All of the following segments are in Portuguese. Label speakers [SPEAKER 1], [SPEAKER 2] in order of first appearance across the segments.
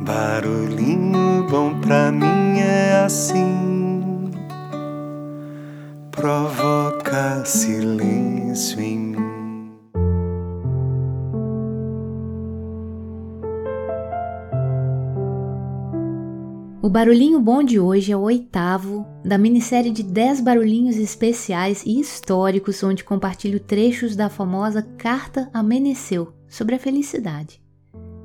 [SPEAKER 1] Barulhinho bom pra mim é assim, provoca silêncio em mim.
[SPEAKER 2] O Barulhinho Bom de hoje é o oitavo da minissérie de 10 barulhinhos especiais e históricos onde compartilho trechos da famosa Carta a Meneceu sobre a felicidade,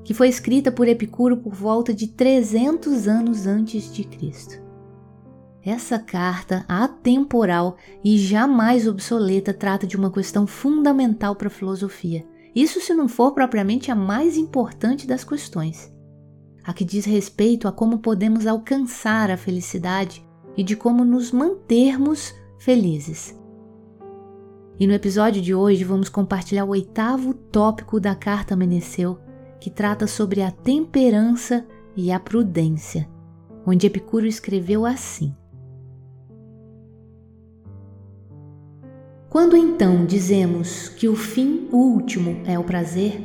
[SPEAKER 2] que foi escrita por Epicuro por volta de 300 anos antes de Cristo. Essa carta atemporal e jamais obsoleta trata de uma questão fundamental para a filosofia. Isso se não for propriamente a mais importante das questões a que diz respeito a como podemos alcançar a felicidade e de como nos mantermos felizes. E no episódio de hoje vamos compartilhar o oitavo tópico da carta Meneceu, que trata sobre a temperança e a prudência, onde Epicuro escreveu assim: Quando então dizemos que o fim último é o prazer,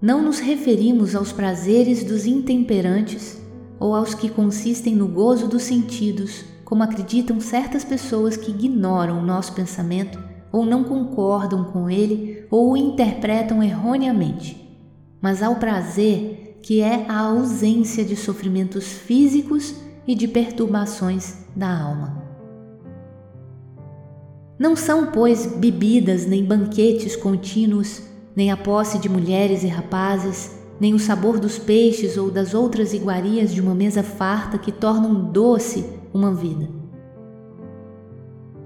[SPEAKER 2] não nos referimos aos prazeres dos intemperantes ou aos que consistem no gozo dos sentidos, como acreditam certas pessoas que ignoram o nosso pensamento ou não concordam com ele ou o interpretam erroneamente, mas ao prazer que é a ausência de sofrimentos físicos e de perturbações da alma. Não são, pois, bebidas nem banquetes contínuos nem a posse de mulheres e rapazes, nem o sabor dos peixes ou das outras iguarias de uma mesa farta que tornam doce uma vida.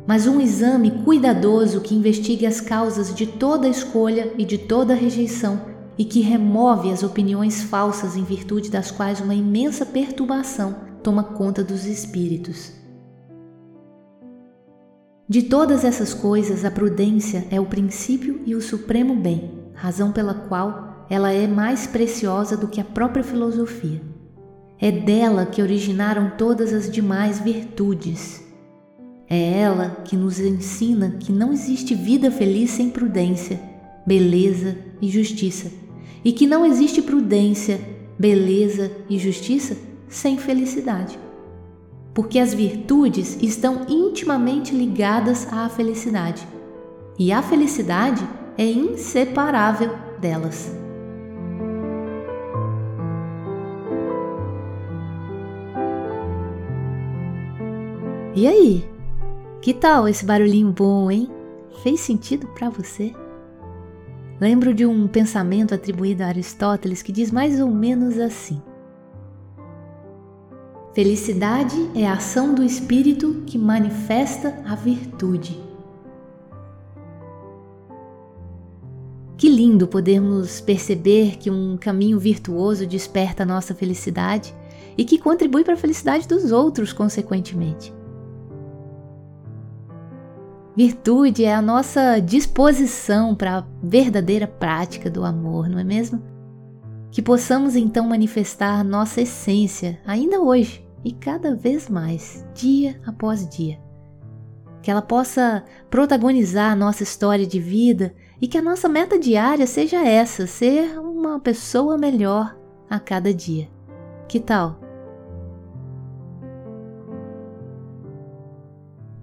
[SPEAKER 2] Mas um exame cuidadoso que investigue as causas de toda escolha e de toda rejeição e que remove as opiniões falsas em virtude das quais uma imensa perturbação toma conta dos espíritos. De todas essas coisas, a prudência é o princípio e o supremo bem, razão pela qual ela é mais preciosa do que a própria filosofia. É dela que originaram todas as demais virtudes. É ela que nos ensina que não existe vida feliz sem prudência, beleza e justiça, e que não existe prudência, beleza e justiça sem felicidade porque as virtudes estão intimamente ligadas à felicidade e a felicidade é inseparável delas. E aí? Que tal esse barulhinho bom, hein? Fez sentido para você? Lembro de um pensamento atribuído a Aristóteles que diz mais ou menos assim: Felicidade é a ação do espírito que manifesta a virtude. Que lindo podermos perceber que um caminho virtuoso desperta a nossa felicidade e que contribui para a felicidade dos outros, consequentemente. Virtude é a nossa disposição para a verdadeira prática do amor, não é mesmo? Que possamos então manifestar nossa essência ainda hoje, e cada vez mais, dia após dia. Que ela possa protagonizar nossa história de vida e que a nossa meta diária seja essa: ser uma pessoa melhor a cada dia. Que tal?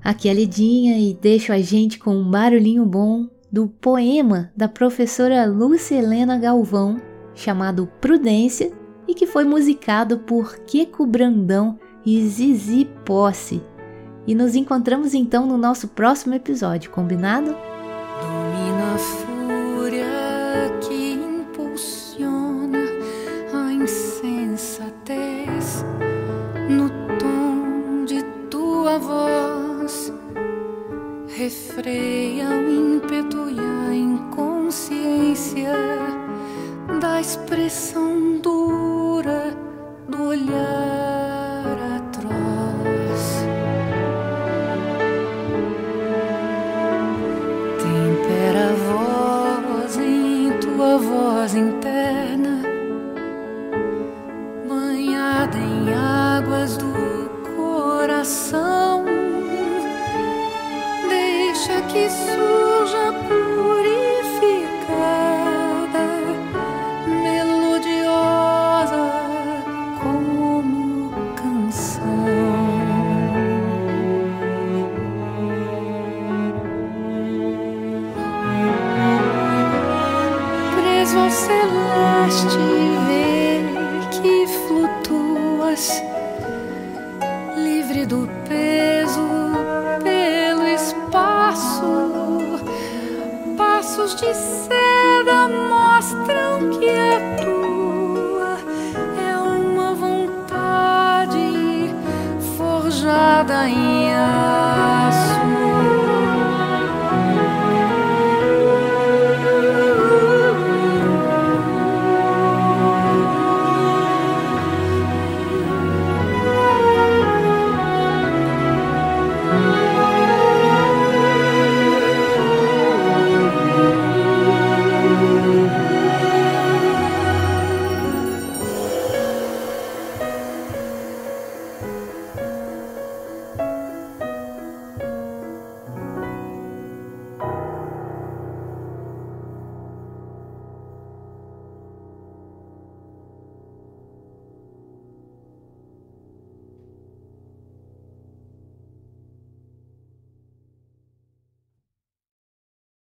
[SPEAKER 2] Aqui é a Lidinha e deixo a gente com um barulhinho bom do poema da professora Lúcia Helena Galvão, chamado Prudência, e que foi musicado por Kiko Brandão e Zizi Posse. E nos encontramos então no nosso próximo episódio, combinado?
[SPEAKER 3] Expressão dura do olhar atroz. Tempera a voz em tua voz interna, banhada em águas do coração. Deixa que surja celeste ver que flutuas livre do peso pelo espaço. Passos de seda mostram que a tua é uma vontade forjada em ar.